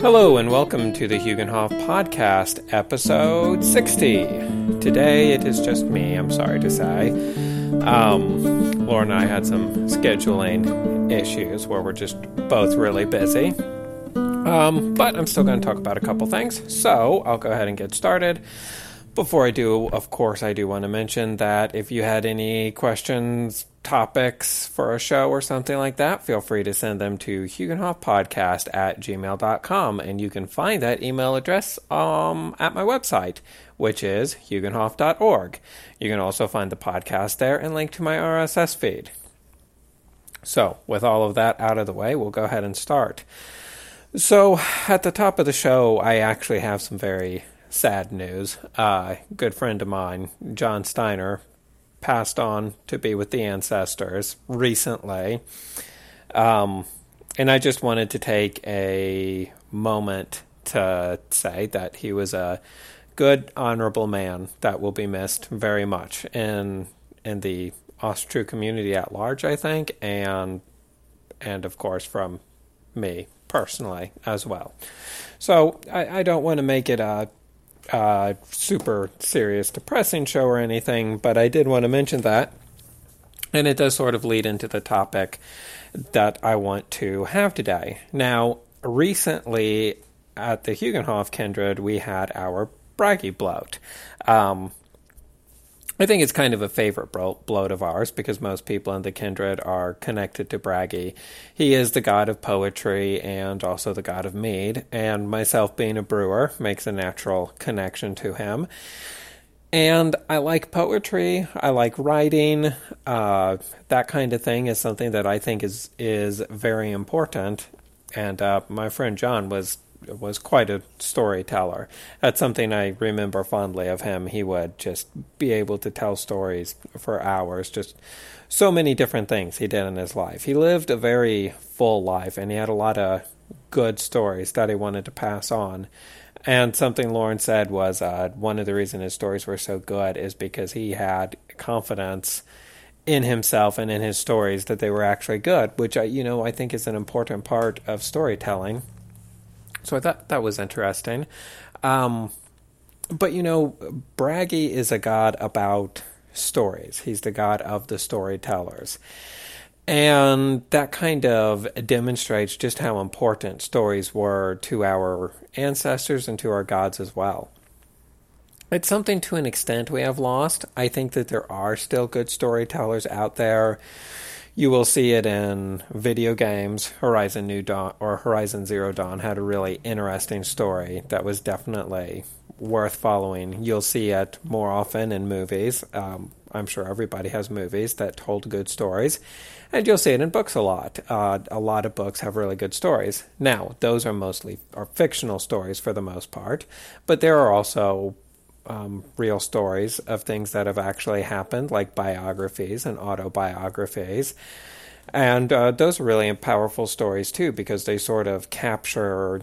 Hello, and welcome to the Hugenhoff Podcast, episode 60. Today it is just me, I'm sorry to say. Um, Laura and I had some scheduling issues where we're just both really busy. Um, but I'm still going to talk about a couple things, so I'll go ahead and get started. Before I do, of course, I do want to mention that if you had any questions, topics for a show or something like that, feel free to send them to HugenhoffPodcast at gmail.com. And you can find that email address um, at my website, which is hugenhoff.org. You can also find the podcast there and link to my RSS feed. So, with all of that out of the way, we'll go ahead and start. So, at the top of the show, I actually have some very sad news. Uh, good friend of mine, John Steiner, passed on to be with the ancestors recently. Um, and I just wanted to take a moment to say that he was a good, honorable man that will be missed very much in in the Austrian community at large, I think, and and of course from me personally as well. So I, I don't want to make it a uh, super serious, depressing show or anything, but I did want to mention that. And it does sort of lead into the topic that I want to have today. Now, recently at the Hugenhoff Kindred, we had our Bragi bloat. Um, I think it's kind of a favorite bloat of ours because most people in the kindred are connected to Bragi. He is the god of poetry and also the god of mead, and myself being a brewer makes a natural connection to him. And I like poetry. I like writing. Uh, that kind of thing is something that I think is is very important. And uh, my friend John was was quite a storyteller. That's something I remember fondly of him. He would just be able to tell stories for hours, just so many different things he did in his life. He lived a very full life and he had a lot of good stories that he wanted to pass on. And something Lauren said was uh, one of the reasons his stories were so good is because he had confidence in himself and in his stories that they were actually good, which I, you know, I think is an important part of storytelling so I thought that was interesting. Um, but you know, Bragi is a god about stories. He's the god of the storytellers. And that kind of demonstrates just how important stories were to our ancestors and to our gods as well. It's something to an extent we have lost. I think that there are still good storytellers out there you will see it in video games. Horizon New Dawn or Horizon Zero Dawn had a really interesting story that was definitely worth following. You'll see it more often in movies. Um, I'm sure everybody has movies that told good stories, and you'll see it in books a lot. Uh, a lot of books have really good stories. Now, those are mostly are fictional stories for the most part, but there are also um, real stories of things that have actually happened, like biographies and autobiographies. And uh, those are really powerful stories too, because they sort of capture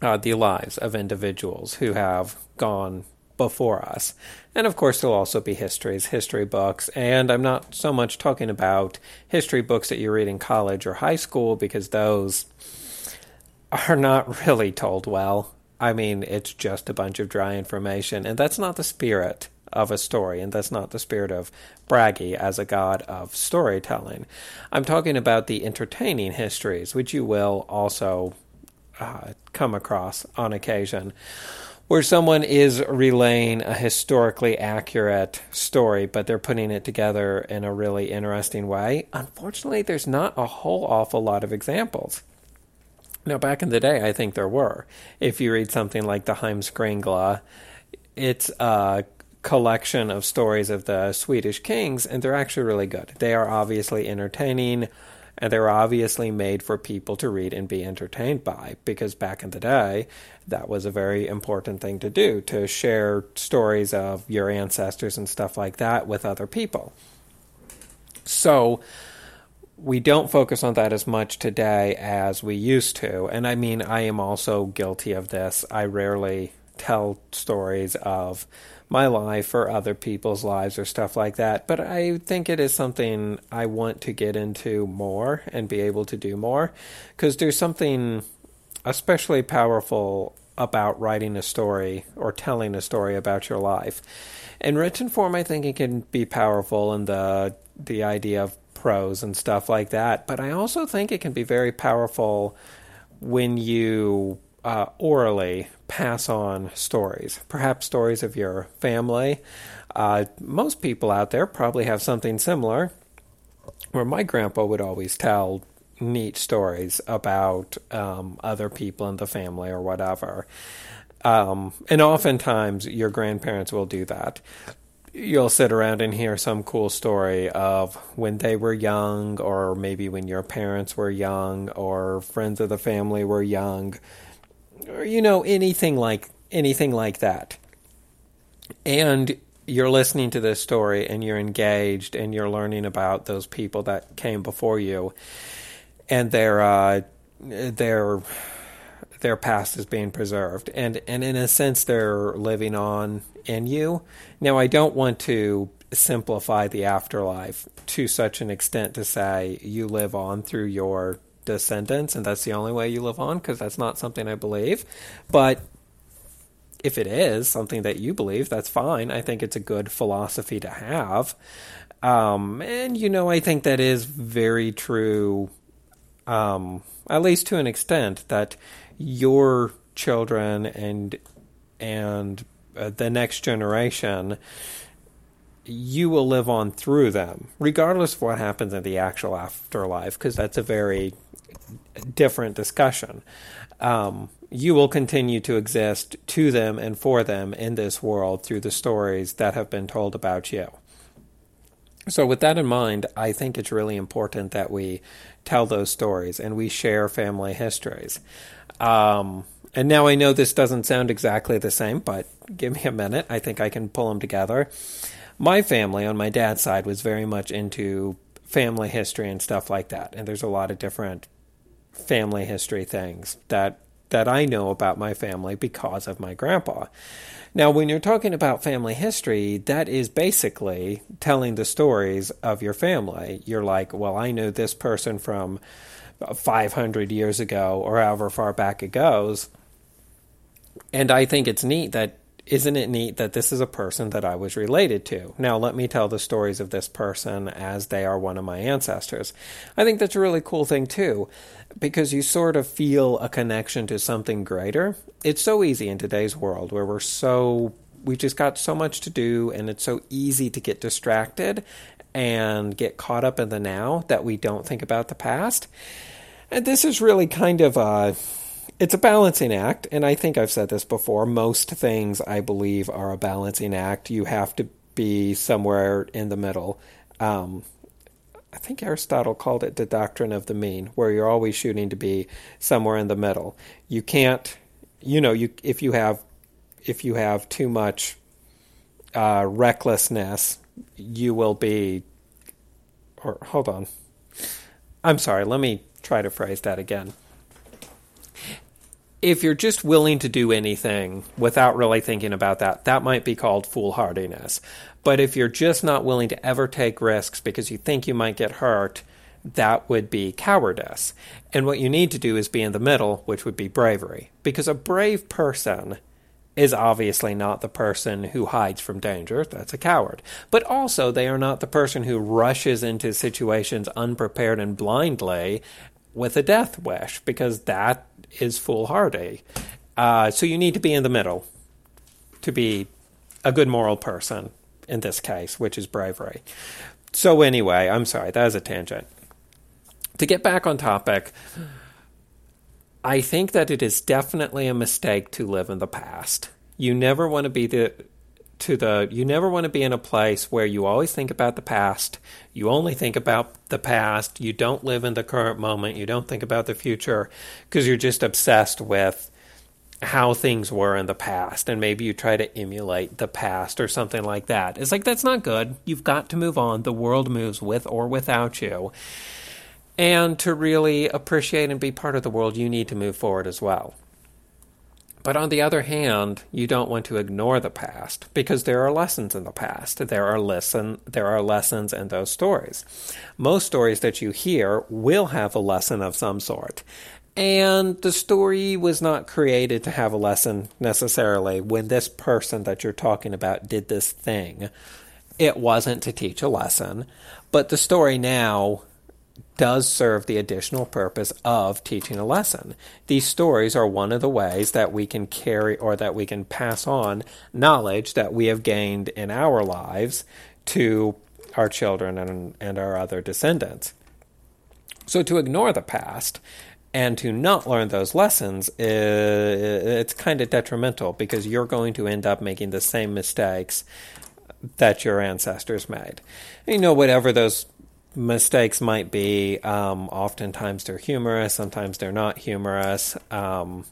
uh, the lives of individuals who have gone before us. And of course, there'll also be histories, history books. And I'm not so much talking about history books that you read in college or high school, because those are not really told well. I mean, it's just a bunch of dry information, and that's not the spirit of a story, and that's not the spirit of Bragi as a god of storytelling. I'm talking about the entertaining histories, which you will also uh, come across on occasion, where someone is relaying a historically accurate story, but they're putting it together in a really interesting way. Unfortunately, there's not a whole awful lot of examples. Now, back in the day, I think there were. If you read something like the Heimskringla, it's a collection of stories of the Swedish kings, and they're actually really good. They are obviously entertaining, and they're obviously made for people to read and be entertained by, because back in the day, that was a very important thing to do to share stories of your ancestors and stuff like that with other people. So, we don't focus on that as much today as we used to. And I mean, I am also guilty of this. I rarely tell stories of my life or other people's lives or stuff like that. But I think it is something I want to get into more and be able to do more because there's something especially powerful about writing a story or telling a story about your life. In written form, I think it can be powerful in the the idea of prose and stuff like that. But I also think it can be very powerful when you uh, orally pass on stories, perhaps stories of your family. Uh, most people out there probably have something similar. Where my grandpa would always tell neat stories about um, other people in the family or whatever. Um, and oftentimes, your grandparents will do that. You'll sit around and hear some cool story of when they were young, or maybe when your parents were young, or friends of the family were young, or you know anything like anything like that. And you're listening to this story, and you're engaged, and you're learning about those people that came before you and their uh, their their past is being preserved, and and in a sense they're living on in you. Now, I don't want to simplify the afterlife to such an extent to say you live on through your descendants, and that's the only way you live on, because that's not something I believe. But if it is something that you believe, that's fine. I think it's a good philosophy to have. Um, and, you know, I think that is very true um, at least to an extent, that your children and and uh, the next generation you will live on through them, regardless of what happens in the actual afterlife, because that's a very different discussion. Um, you will continue to exist to them and for them in this world through the stories that have been told about you. So, with that in mind, I think it's really important that we tell those stories and we share family histories. Um, and now I know this doesn't sound exactly the same, but give me a minute. I think I can pull them together. My family on my dad's side was very much into family history and stuff like that. And there's a lot of different family history things that that I know about my family because of my grandpa. Now, when you're talking about family history, that is basically telling the stories of your family. You're like, well, I know this person from 500 years ago or however far back it goes. And I think it's neat that isn't it neat that this is a person that I was related to? Now, let me tell the stories of this person as they are one of my ancestors. I think that's a really cool thing, too, because you sort of feel a connection to something greater. It's so easy in today's world where we're so, we just got so much to do, and it's so easy to get distracted and get caught up in the now that we don't think about the past. And this is really kind of a it's a balancing act, and I think I've said this before. Most things I believe are a balancing act. You have to be somewhere in the middle. Um, I think Aristotle called it the doctrine of the mean, where you're always shooting to be somewhere in the middle. You can't, you know, you if you have if you have too much uh, recklessness, you will be. Or hold on, I'm sorry. Let me try to phrase that again if you're just willing to do anything without really thinking about that, that might be called foolhardiness. But if you're just not willing to ever take risks because you think you might get hurt, that would be cowardice. And what you need to do is be in the middle, which would be bravery. Because a brave person is obviously not the person who hides from danger. That's a coward. But also, they are not the person who rushes into situations unprepared and blindly with a death wish, because that is foolhardy. Uh, so you need to be in the middle to be a good moral person in this case, which is bravery. So, anyway, I'm sorry, that is a tangent. To get back on topic, I think that it is definitely a mistake to live in the past. You never want to be the to the you never want to be in a place where you always think about the past. You only think about the past. You don't live in the current moment. You don't think about the future because you're just obsessed with how things were in the past and maybe you try to emulate the past or something like that. It's like that's not good. You've got to move on. The world moves with or without you. And to really appreciate and be part of the world you need to move forward as well but on the other hand, you don't want to ignore the past because there are lessons in the past. There are lesson there are lessons in those stories. Most stories that you hear will have a lesson of some sort. And the story was not created to have a lesson necessarily. When this person that you're talking about did this thing, it wasn't to teach a lesson. But the story now does serve the additional purpose of teaching a lesson. These stories are one of the ways that we can carry or that we can pass on knowledge that we have gained in our lives to our children and, and our other descendants. So to ignore the past and to not learn those lessons, it's kind of detrimental because you're going to end up making the same mistakes that your ancestors made. You know, whatever those mistakes might be, um, oftentimes they're humorous, sometimes they're not humorous. Um,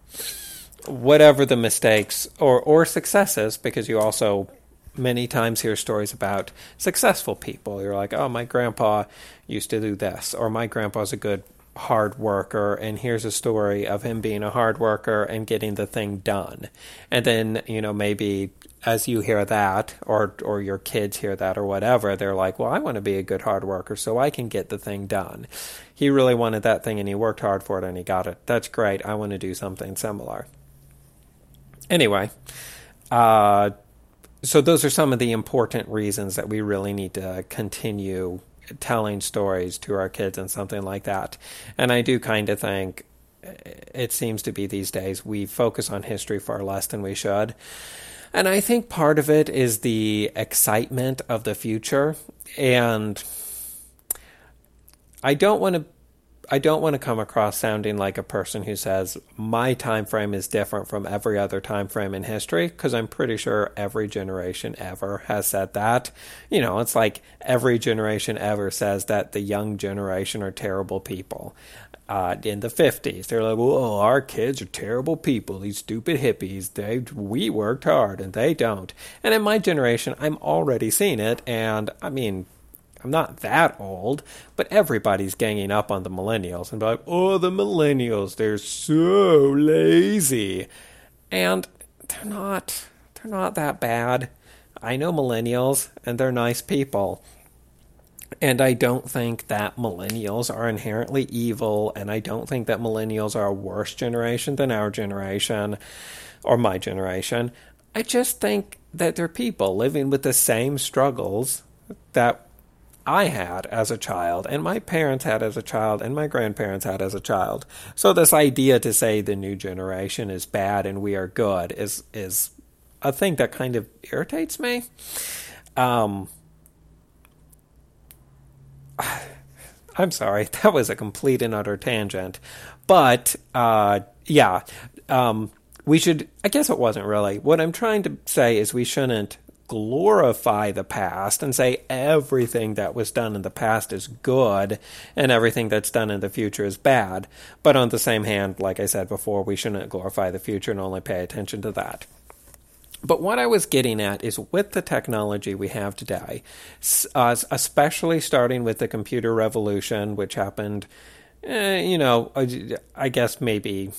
whatever the mistakes or, or successes, because you also many times hear stories about successful people. You're like, oh, my grandpa used to do this, or my grandpa's a good hard worker, and here's a story of him being a hard worker and getting the thing done. And then, you know, maybe as you hear that, or or your kids hear that, or whatever, they're like, well, I want to be a good hard worker so I can get the thing done. He really wanted that thing and he worked hard for it and he got it. That's great. I want to do something similar. Anyway, uh, so those are some of the important reasons that we really need to continue telling stories to our kids and something like that. And I do kind of think it seems to be these days we focus on history far less than we should. And I think part of it is the excitement of the future and I don't want to I don't want to come across sounding like a person who says my time frame is different from every other time frame in history because I'm pretty sure every generation ever has said that. You know, it's like every generation ever says that the young generation are terrible people. Uh, in the 50s, they're like, "Oh, our kids are terrible people. These stupid hippies. They we worked hard and they don't." And in my generation, I'm already seeing it, and I mean, I'm not that old, but everybody's ganging up on the millennials and be like, oh, the millennials, they're so lazy. And they're not, they're not that bad. I know millennials, and they're nice people. And I don't think that millennials are inherently evil, and I don't think that millennials are a worse generation than our generation or my generation. I just think that they're people living with the same struggles that I had as a child, and my parents had as a child, and my grandparents had as a child. So this idea to say the new generation is bad and we are good is is a thing that kind of irritates me. Um, I'm sorry, that was a complete and utter tangent, but uh, yeah, um, we should. I guess it wasn't really. What I'm trying to say is we shouldn't glorify the past and say everything that was done in the past is good and everything that's done in the future is bad. But on the same hand, like I said before, we shouldn't glorify the future and only pay attention to that. But what I was getting at is with the technology we have today, uh, especially starting with the computer revolution, which happened, eh, you know, I guess maybe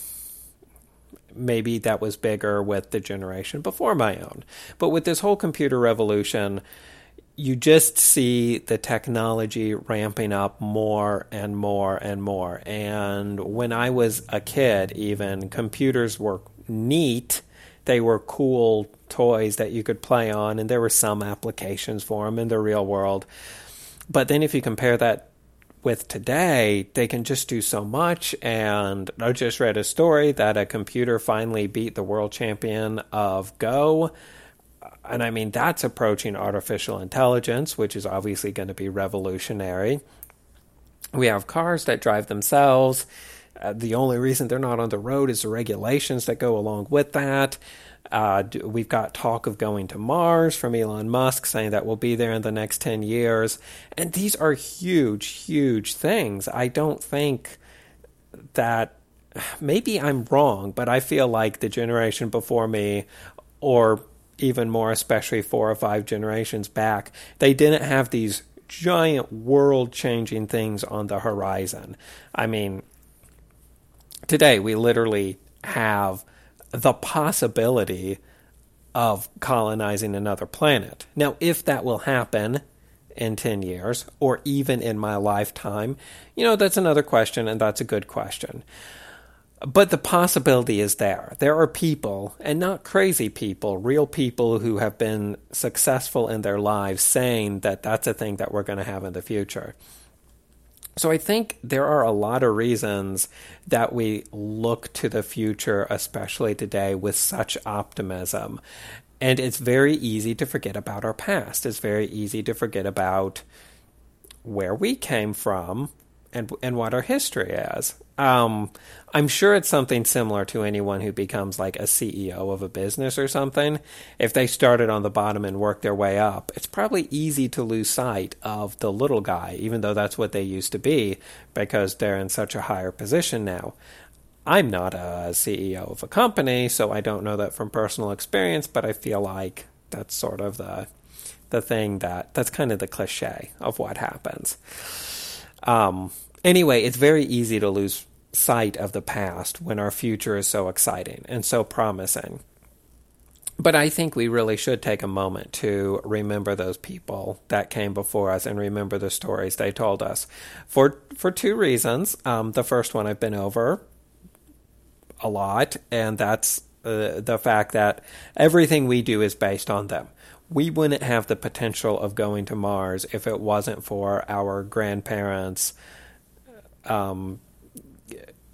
maybe that was bigger with the generation before my own. But with this whole computer revolution, you just see the technology ramping up more and more and more. And when I was a kid, even computers were neat. They were cool toys that you could play on, and there were some applications for them in the real world. But then if you compare that with today, they can just do so much. And I just read a story that a computer finally beat the world champion of Go. And I mean, that's approaching artificial intelligence, which is obviously going to be revolutionary. We have cars that drive themselves. Uh, the only reason they're not on the road is the regulations that go along with that. Uh, we've got talk of going to Mars from Elon Musk, saying that we'll be there in the next 10 years. And these are huge, huge things. I don't think that maybe I'm wrong, but I feel like the generation before me, or even more, especially four or five generations back, they didn't have these giant world changing things on the horizon. I mean, today we literally have the possibility of colonizing another planet. Now, if that will happen in 10 years or even in my lifetime, you know, that's another question, and that's a good question. but the possibility is there. There are people, and not crazy people, real people who have been successful in their lives saying that that's a thing that we're going to have in the future. So I think there are a lot of reasons that we look to the future, especially today, with such optimism. And it's very easy to forget about our past. It's very easy to forget about where we came from and and what our history is. Um, I'm sure it's something similar to anyone who becomes like a CEO of a business or something. If they started on the bottom and worked their way up, it's probably easy to lose sight of the little guy, even though that's what they used to be, because they're in such a higher position now. I'm not a CEO of a company, so I don't know that from personal experience, but I feel like that's sort of the the thing that that's kind of the cliche of what happens. Um, anyway, it's very easy to lose sight of the past when our future is so exciting and so promising. But I think we really should take a moment to remember those people that came before us and remember the stories they told us for for two reasons. Um, the first one I've been over a lot, and that's uh, the fact that everything we do is based on them we wouldn't have the potential of going to Mars if it wasn't for our grandparents um,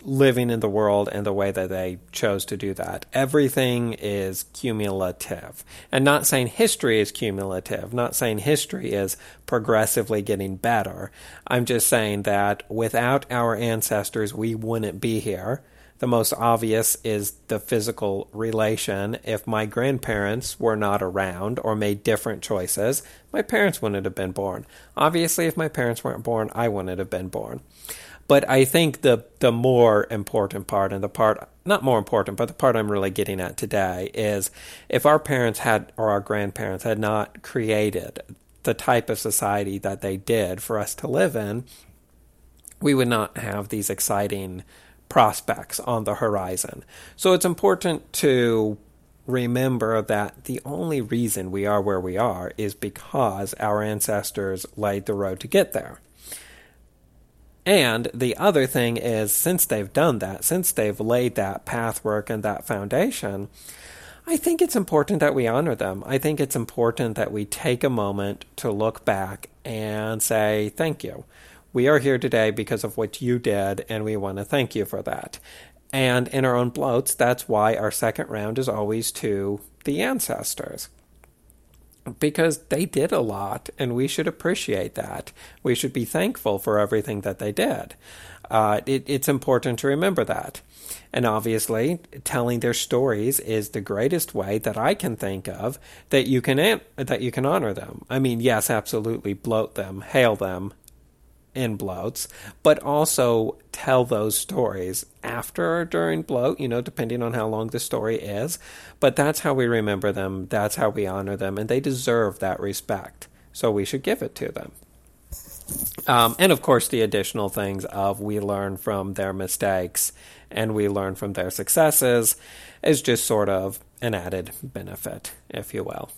living in the world and the way that they chose to do that. Everything is cumulative. And not saying history is cumulative, not saying history is progressively getting better. I'm just saying that without our ancestors, we wouldn't be here the most obvious is the physical relation. If my grandparents were not around or made different choices, my parents wouldn't have been born. Obviously, if my parents weren't born, I wouldn't have been born. But I think the the more important part and the part not more important, but the part I'm really getting at today is if our parents had or our grandparents had not created the type of society that they did for us to live in, we would not have these exciting prospects on the horizon. So it's important to remember that the only reason we are where we are is because our ancestors laid the road to get there. And the other thing is, since they've done that, since they've laid that pathwork and that foundation, I think it's important that we honor them. I think it's important that we take a moment to look back and say, thank you. We are here today because of what you did, and we want to thank you for that. And in our own bloats, that's why our second round is always to the ancestors. Because they did a lot, and we should appreciate that. We should be thankful for everything that they did. Uh, it, it's important to remember that. And obviously, telling their stories is the greatest way that I can think of that you can an- that you can honor them. I mean, yes, absolutely, bloat them, hail them, in bloats, but also tell those stories after or during bloat, you know, depending on how long the story is. But that's how we remember them, that's how we honor them, and they deserve that respect. So we should give it to them. Um, and of course, the additional things of we learn from their mistakes and we learn from their successes is just sort of an added benefit, if you will.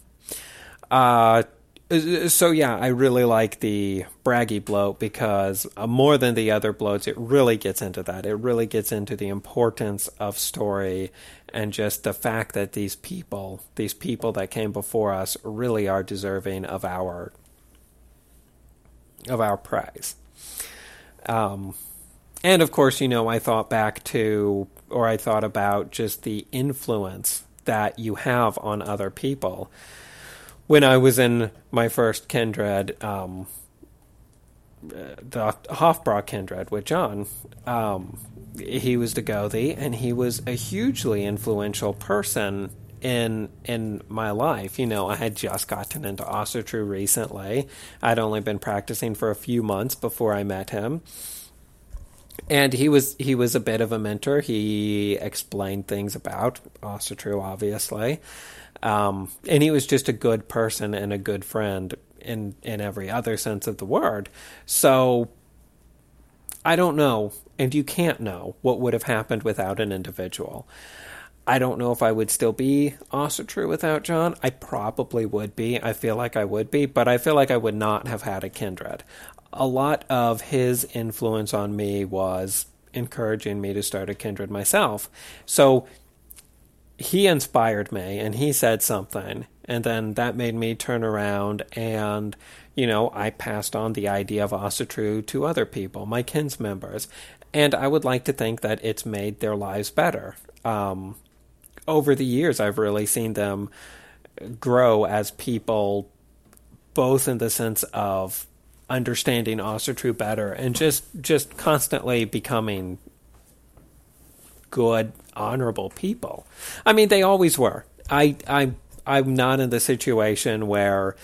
Uh, so yeah, I really like the Bragi bloat because uh, more than the other bloats, it really gets into that. It really gets into the importance of story and just the fact that these people, these people that came before us, really are deserving of our of our praise. Um, and of course, you know, I thought back to, or I thought about just the influence that you have on other people when I was in my first Kindred, um, the Hofbräu Kindred with John, um, he was the Gothi, and he was a hugely influential person in in my life. You know, I had just gotten into Asatru recently. I'd only been practicing for a few months before I met him. And he was he was a bit of a mentor. He explained things about Asatru, obviously. Um, and he was just a good person and a good friend in in every other sense of the word. So I don't know, and you can't know what would have happened without an individual. I don't know if I would still be Asatru without John. I probably would be. I feel like I would be, but I feel like I would not have had a kindred. A lot of his influence on me was encouraging me to start a kindred myself. So he inspired me and he said something and then that made me turn around and you know i passed on the idea of asatru to other people my kins members. And i would like to think that it's made their lives better. Um, over the years i've really seen them grow as people both in the sense of understanding asatru better and just just constantly becoming good, honorable people. I mean, they always were. I, I, I'm not in the situation where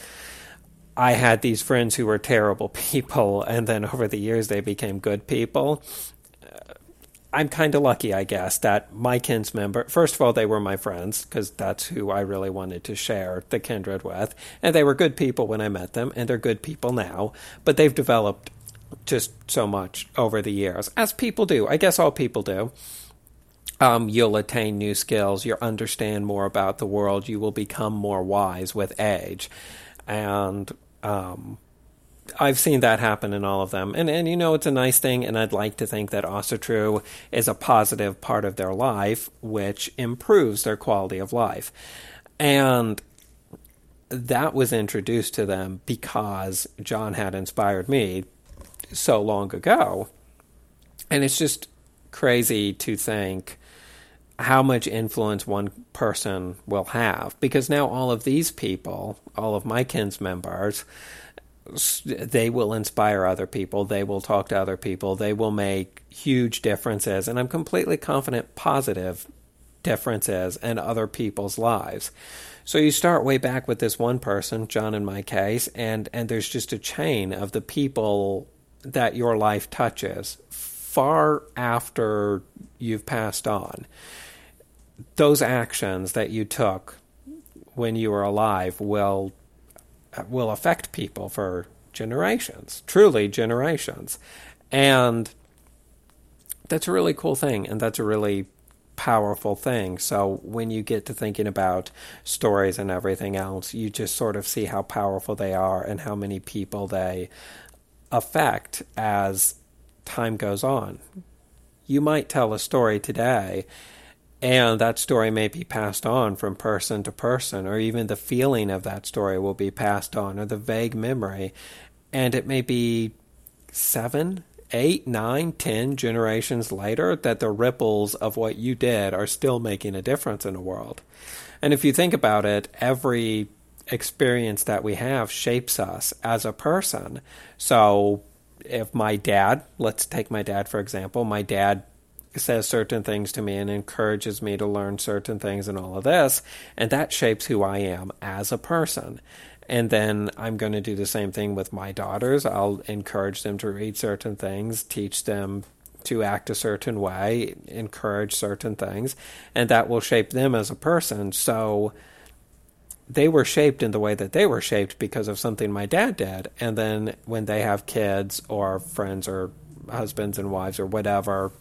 I had these friends who were terrible people, and then over the years they became good people. Uh, I'm kind of lucky, I guess, that my kins member, first of all, they were my friends because that's who I really wanted to share the kindred with. And they were good people when I met them, and they're good people now. But they've developed just so much over the years, as people do. I guess all people do um, you'll attain new skills, you'll understand more about the world, you will become more wise with age. And um, I've seen that happen in all of them. And, and you know, it's a nice thing, and I'd like to think that Asatru is a positive part of their life, which improves their quality of life. And that was introduced to them because John had inspired me so long ago. And it's just crazy to think how much influence one person will have. Because now all of these people all of my kins members they will inspire other people they will talk to other people they will make huge differences and i'm completely confident positive differences in other people's lives. So you start way back with this one person john in my case and and there's just a chain of the people that your life touches far after you've passed on those actions that you took when you were alive will will affect people for generations, truly generations. And that's a really cool thing and that's a really powerful thing. So when you get to thinking about stories and everything else, you just sort of see how powerful they are and how many people they affect as time goes on. You might tell a story today and that story may be passed on from person to person, or even the feeling of that story will be passed on, or the vague memory. And it may be seven, eight, nine, ten generations later that the ripples of what you did are still making a difference in the world. And if you think about it, every experience that we have shapes us as a person. So if my dad, let's take my dad for example, my dad says certain things to me and encourages me to learn certain things and all of this. And that shapes who I am as a person. And then I'm going to do the same thing with my daughters. I'll encourage them to read certain things, teach them to act a certain way, encourage certain things, and that will shape them as a person. So they were shaped in the way that they were shaped because of something my dad did. And then when they have kids or friends or husbands and wives or whatever,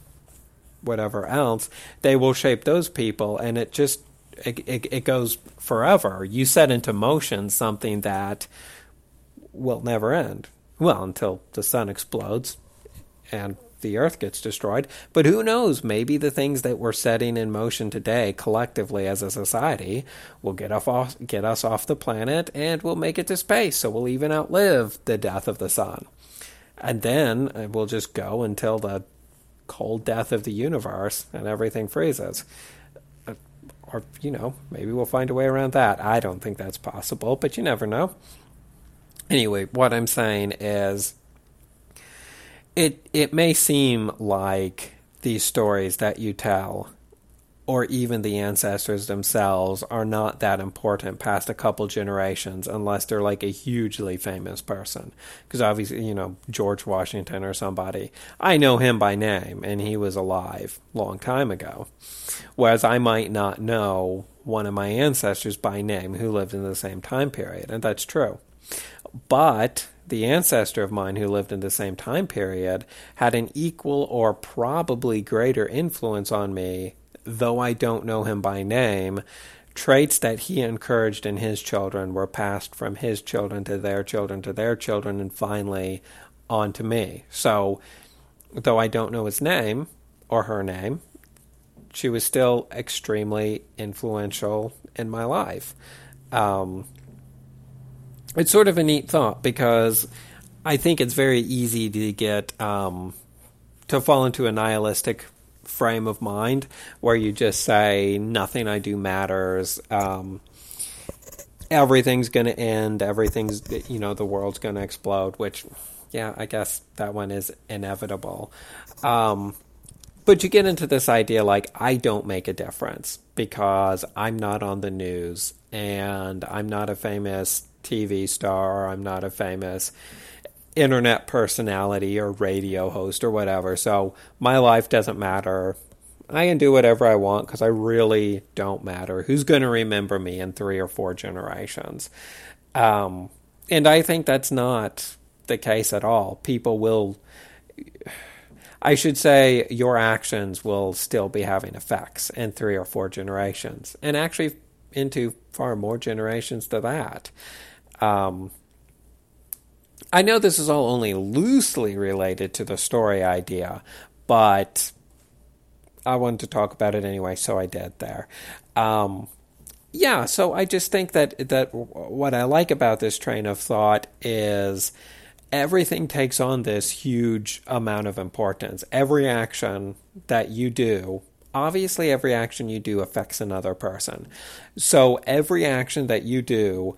whatever else, they will shape those people, and it just it, it, it goes forever. You set into motion something that will never end. Well, until the sun explodes and the earth gets destroyed. But who knows? Maybe the things that we're setting in motion today, collectively as a society, will get off, get us off the planet and we'll make it to space. So we'll even outlive the death of the sun. And then uh, we'll just go until the cold death of the universe and everything freezes. Uh, or, you know, maybe we'll find a way around that. I don't think that's possible, but you never know. Anyway, what I'm saying is it it may seem like these stories that you tell or even the ancestors themselves are not that important past a couple generations unless they're like a hugely famous person. Because obviously, you know, George Washington or somebody, I know him by name and he was alive long time ago. Whereas I might not know one of my ancestors by name who lived in the same time period, and that's true. But the ancestor of mine who lived in the same time period had an equal or probably greater influence on me though I don't know him by name, traits that he encouraged in his children were passed from his children to their children to their children and finally on to me. So though I don't know his name or her name, she was still extremely influential in my life. Um, it's sort of a neat thought because I think it's very easy to get um, to fall into a nihilistic frame of mind where you just say nothing I do matters. Um, everything's going to end. Everything's you know the world's going to explode. Which, yeah, I guess that one is inevitable. Um, but you get into this idea like I don't make a difference because I'm not on the news and I'm not a famous TV star. I'm not a famous internet personality or radio host or whatever. So my life doesn't matter. I can do whatever I want because I really don't matter. Who's going to remember me in three or four generations? Um, and I think that's not the case at all. People will, I should say, your actions will still be having effects in three or four generations, and actually into far more generations than that. Um, I know this is all only loosely related to the story idea, but I wanted to talk about it anyway, so I did there. Um, yeah, so I just think that that what I like about this train of thought is everything takes on this huge amount of importance. Every action that you do, obviously every action you do affects another person. So every action that you do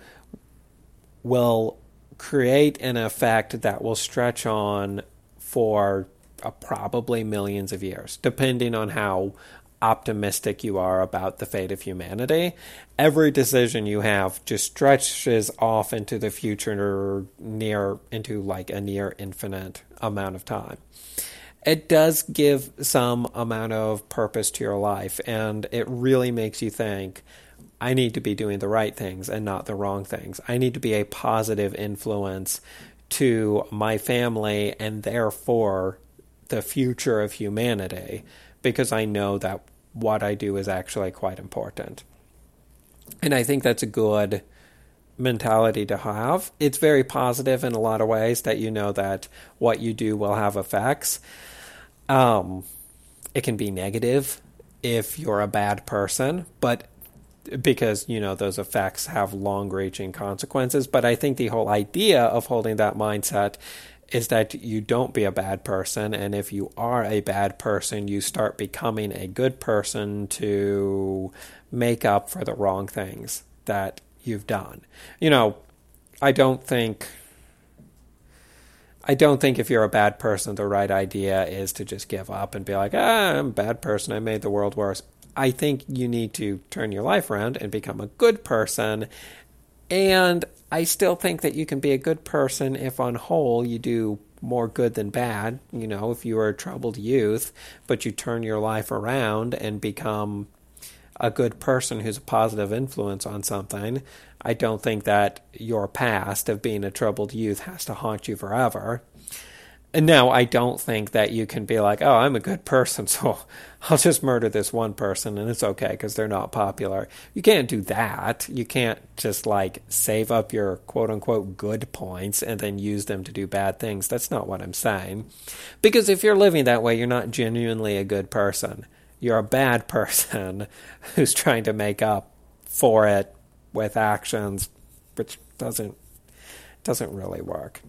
will create an effect that will stretch on for uh, probably millions of years, depending on how optimistic you are about the fate of humanity. Every decision you have just stretches off into the future near into like a near infinite amount of time. It does give some amount of purpose to your life and it really makes you think I need to be doing the right things and not the wrong things. I need to be a positive influence to my family and therefore the future of humanity because I know that what I do is actually quite important. And I think that's a good mentality to have. It's very positive in a lot of ways that you know that what you do will have effects. Um, it can be negative if you're a bad person, but because you know those effects have long-reaching consequences. But i think the whole idea of holding that mindset is that you don't be a bad person. And if you are a bad person you start becoming a good person to make up for the wrong things that you've done. You know i don't think I don't think if you're a bad person, the right idea is to just give up and be like, ah, I'm a bad person. I made the world worse. I think you need to turn your life around and become a good person. And I still think that you can be a good person if, on whole, you do more good than bad. You know, if you are a troubled youth, but you turn your life around and become a good person who's a positive influence on something, I don't think that your past of being a troubled youth has to haunt you forever. Now I don't think that you can be like, oh, I'm a good person, so I'll just murder this one person and it's okay because they're not popular. You can't do that. You can't just like save up your quote unquote good points and then use them to do bad things. That's not what I'm saying. Because if you're living that way, you're not genuinely a good person. You're a bad person who's trying to make up for it with actions, which doesn't doesn't really work.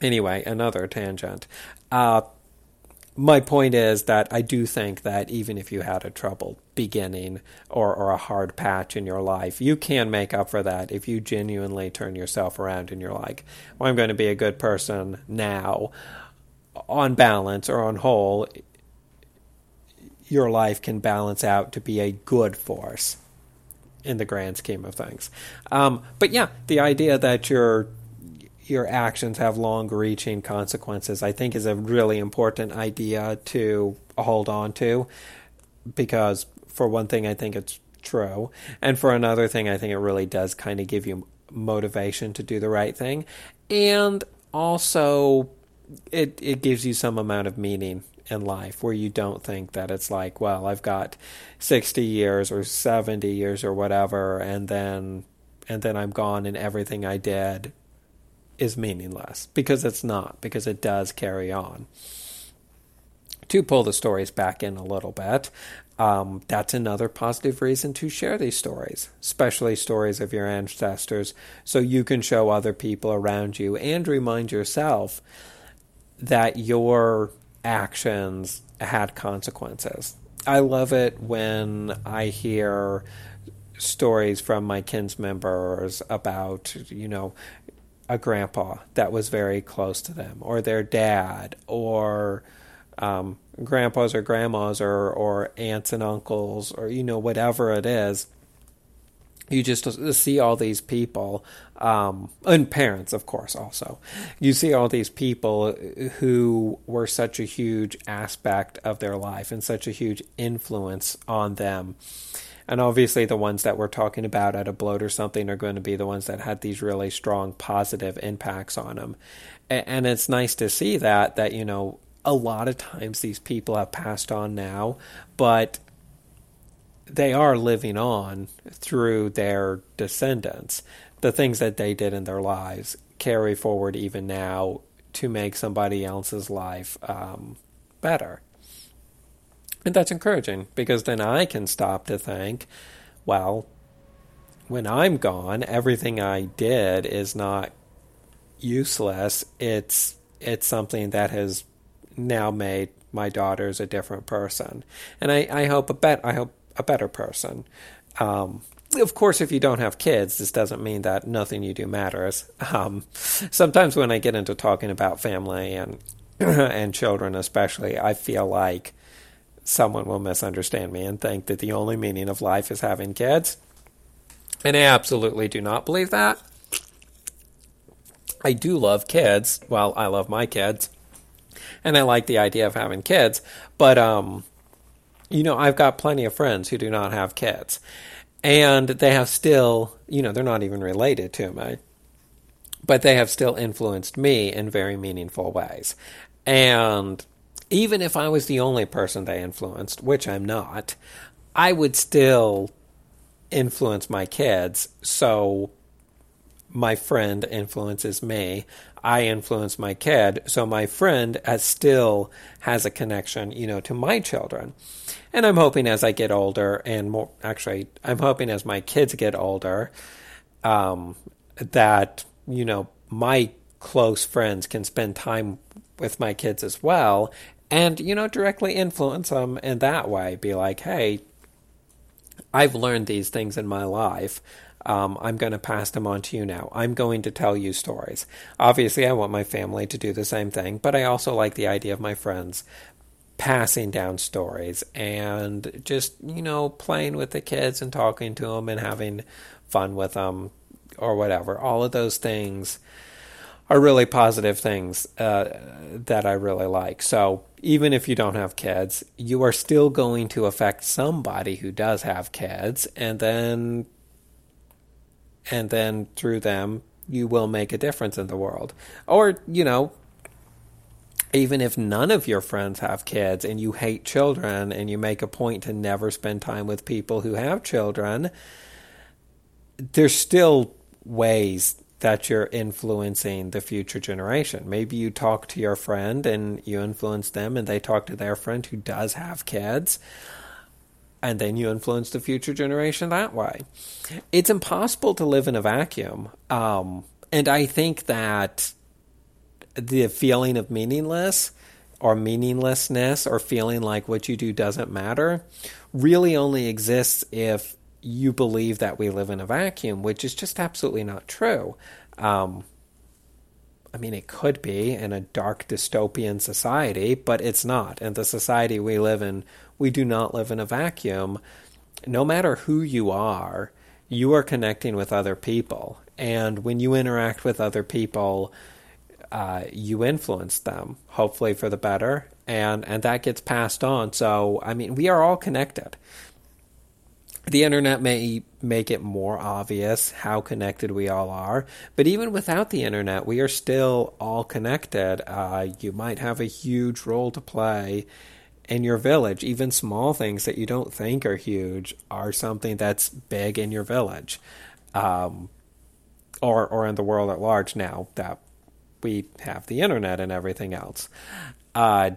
Anyway, another tangent. Uh, my point is that I do think that even if you had a troubled beginning or, or a hard patch in your life, you can make up for that if you genuinely turn yourself around and you're like, well, I'm going to be a good person now. On balance or on whole, your life can balance out to be a good force in the grand scheme of things. Um, but yeah, the idea that you're your actions have long reaching consequences, I think is a really important idea to hold on to because, for one thing, I think it's true. And for another thing, I think it really does kind of give you motivation to do the right thing. And also, it, it gives you some amount of meaning in life where you don't think that it's like, well, I've got 60 years or 70 years or whatever, and then and then I'm gone and everything I did is meaningless because it's not, because it does carry on. to pull the stories back in a little bit. Um, that's another positive reason to share these stories, especially stories of your ancestors, so you can show other people around you and remind yourself that your actions had consequences. I love it when I hear stories from my kins members about, you know, a grandpa that was very close to them, or their dad, or um, grandpas or grandmas, or, or aunts and uncles, or, you know, whatever it is. You just see all these people, um, and parents, of course, also. You see all these people who were such a huge aspect of their life and such a huge influence on them and obviously, the ones that we're talking about at a blót or something are going to be the ones that had these really strong positive impacts on them. And it's nice to see that, that, you know, a lot of times these people have passed on now, but they are living on through their descendants. The things that they did in their lives carry forward even now to make somebody else's life um, better. And that's encouraging because then I can stop to think, well, when I'm gone, everything I did is not useless. It's it's something that has now made my daughters a different person, and I, I hope a bet I hope a better person. Um, of course, if you don't have kids, this doesn't mean that nothing you do matters. Um, sometimes when I get into talking about family and and children, especially, I feel like someone will misunderstand me and think that the only meaning of life is having kids. And I absolutely do not believe that. I do love kids. Well, I love my kids. And I like the idea of having kids. But, um, you know, I've got plenty of friends who do not have kids. And they have still, you know, they're not even related to me. But they have still influenced me in very meaningful ways. And even if I was the only person they influenced, which I'm not, I would still influence my kids. So my friend influences me. I influence my kid. So my friend has still has a connection, you know, to my children. And I'm hoping as I get older and more, actually, I'm hoping as my kids get older, um, that, you know, my close friends can spend time with my kids as well and you know directly influence them in that way be like hey i've learned these things in my life um, i'm going to pass them on to you now. I'm going to tell you stories. Obviously i want my family to do the same thing but i also like the idea of my friends passing down stories and just you know playing with the kids and talking to them and having fun with them or whatever. All of those things are really positive things uh, that I really like. So even if you don't have kids, you are still going to affect somebody who does have kids, and then and then through them you will make a difference in the world. Or you know, even if none of your friends have kids and you hate children and you make a point to never spend time with people who have children, there's still ways that you're influencing the future generation. Maybe you talk to your friend and you influence them, and they talk to their friend who does have kids, and then you influence the future generation that way. It's impossible to live in a vacuum. Um, and I think that the feeling of meaningless or meaninglessness or feeling like what you do doesn't matter really only exists if you believe that we live in a vacuum, which is just absolutely not true. Um, I mean, it could be in a dark dystopian society, but it's not. In the society we live in, we do not live in a vacuum. No matter who you are, you are connecting with other people. And when you interact with other people, uh, you influence them, hopefully for the better, and, and that gets passed on. So, I mean, we are all connected the internet may make it more obvious how connected we all are, but even without the internet, we are still all connected. Uh, you might have a huge role to play in your village. Even small things that you don't think are huge are something that's big in your village, um, or or in the world at large. Now that we have the internet and everything else, uh,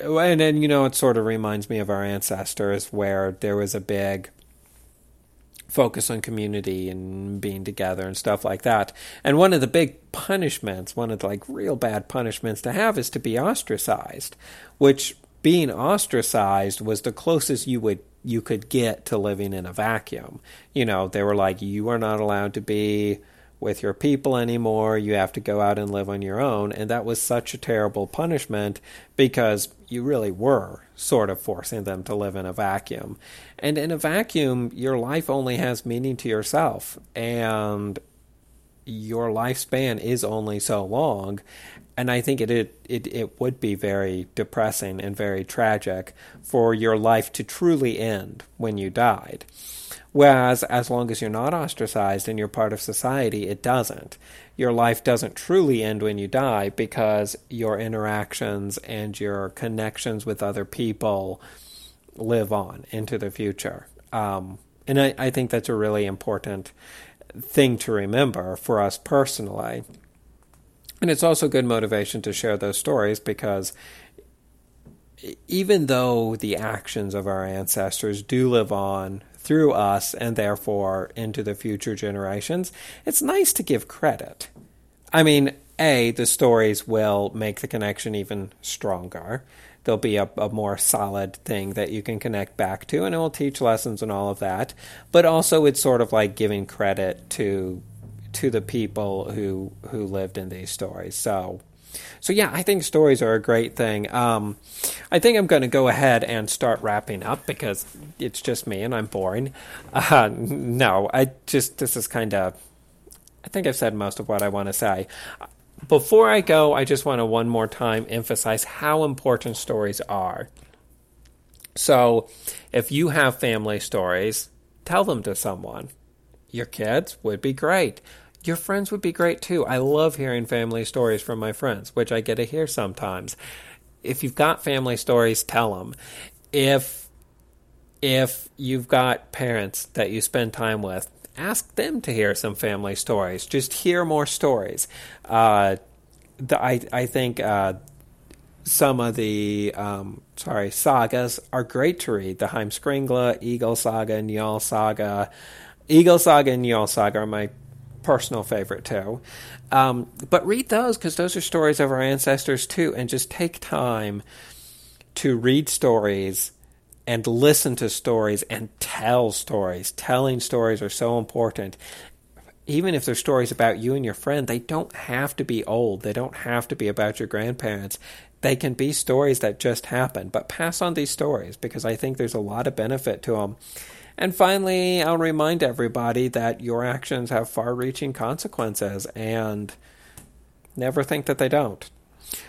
and then you know it sort of reminds me of our ancestors where there was a big focus on community and being together and stuff like that. And one of the big punishments, one of the like real bad punishments to have is to be ostracized, which being ostracized was the closest you would you could get to living in a vacuum. You know, they were like you are not allowed to be with your people anymore. You have to go out and live on your own. And that was such a terrible punishment because you really were sort of forcing them to live in a vacuum. And in a vacuum, your life only has meaning to yourself. And your lifespan is only so long. And I think it, it it would be very depressing and very tragic for your life to truly end when you died. Whereas, as long as you're not ostracized and you're part of society, it doesn't. Your life doesn't truly end when you die because your interactions and your connections with other people live on into the future. Um, and I, I think that's a really important thing to remember for us personally. And it's also good motivation to share those stories because even though the actions of our ancestors do live on through us and therefore into the future generations, it's nice to give credit. I mean, A, the stories will make the connection even stronger. There'll be a, a more solid thing that you can connect back to, and it will teach lessons and all of that. But also, it's sort of like giving credit to to the people who who lived in these stories. So so yeah, I think stories are a great thing. Um, I think I'm going to go ahead and start wrapping up because it's just me and I'm boring. Uh, no, I just this is kind of. I think I've said most of what I want to say. Before I go, I just want to one more time emphasize how important stories are. So, if you have family stories, tell them to someone. Your kids would be great your friends would be great too. I love hearing family stories from my friends, which I get to hear sometimes. If you've got family stories, tell them. If if you've got parents that you spend time with, ask them to hear some family stories. Just hear more stories. Uh, the, I I think uh, some of the um, sorry sagas are great to read. The Heimskringla, Egil Saga, Njal Saga. Egil Saga and Njal Saga are my personal favorite too. Um, but read those because those are stories of our ancestors too, and just take time to read stories and listen to stories and tell stories. Telling stories are so important. Even if they're stories about you and your friend, they don't have to be old. They don't have to be about your grandparents. They can be stories that just happened. But pass on these stories because I think there's a lot of benefit to them. And finally, I'll remind everybody that your actions have far reaching consequences and never think that they don't.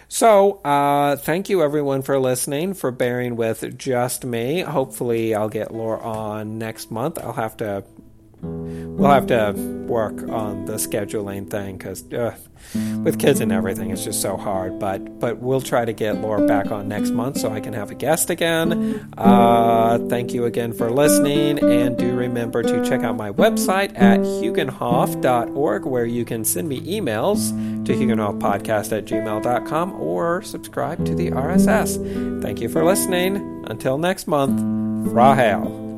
So, uh, thank you everyone for listening, for bearing with just me. Hopefully, I'll get Laura on next month. I'll have to we'll have to work on the scheduling thing because uh, with kids and everything, it's just so hard. But but we'll try to get Laura back on next month so I can have a guest again. Uh, thank you again for listening, and do remember to check out my website at huginhof.org where you can send me emails to huginhofpodcast at gmail.com or subscribe to the RSS. Thank you for listening. Until next month, Rahel.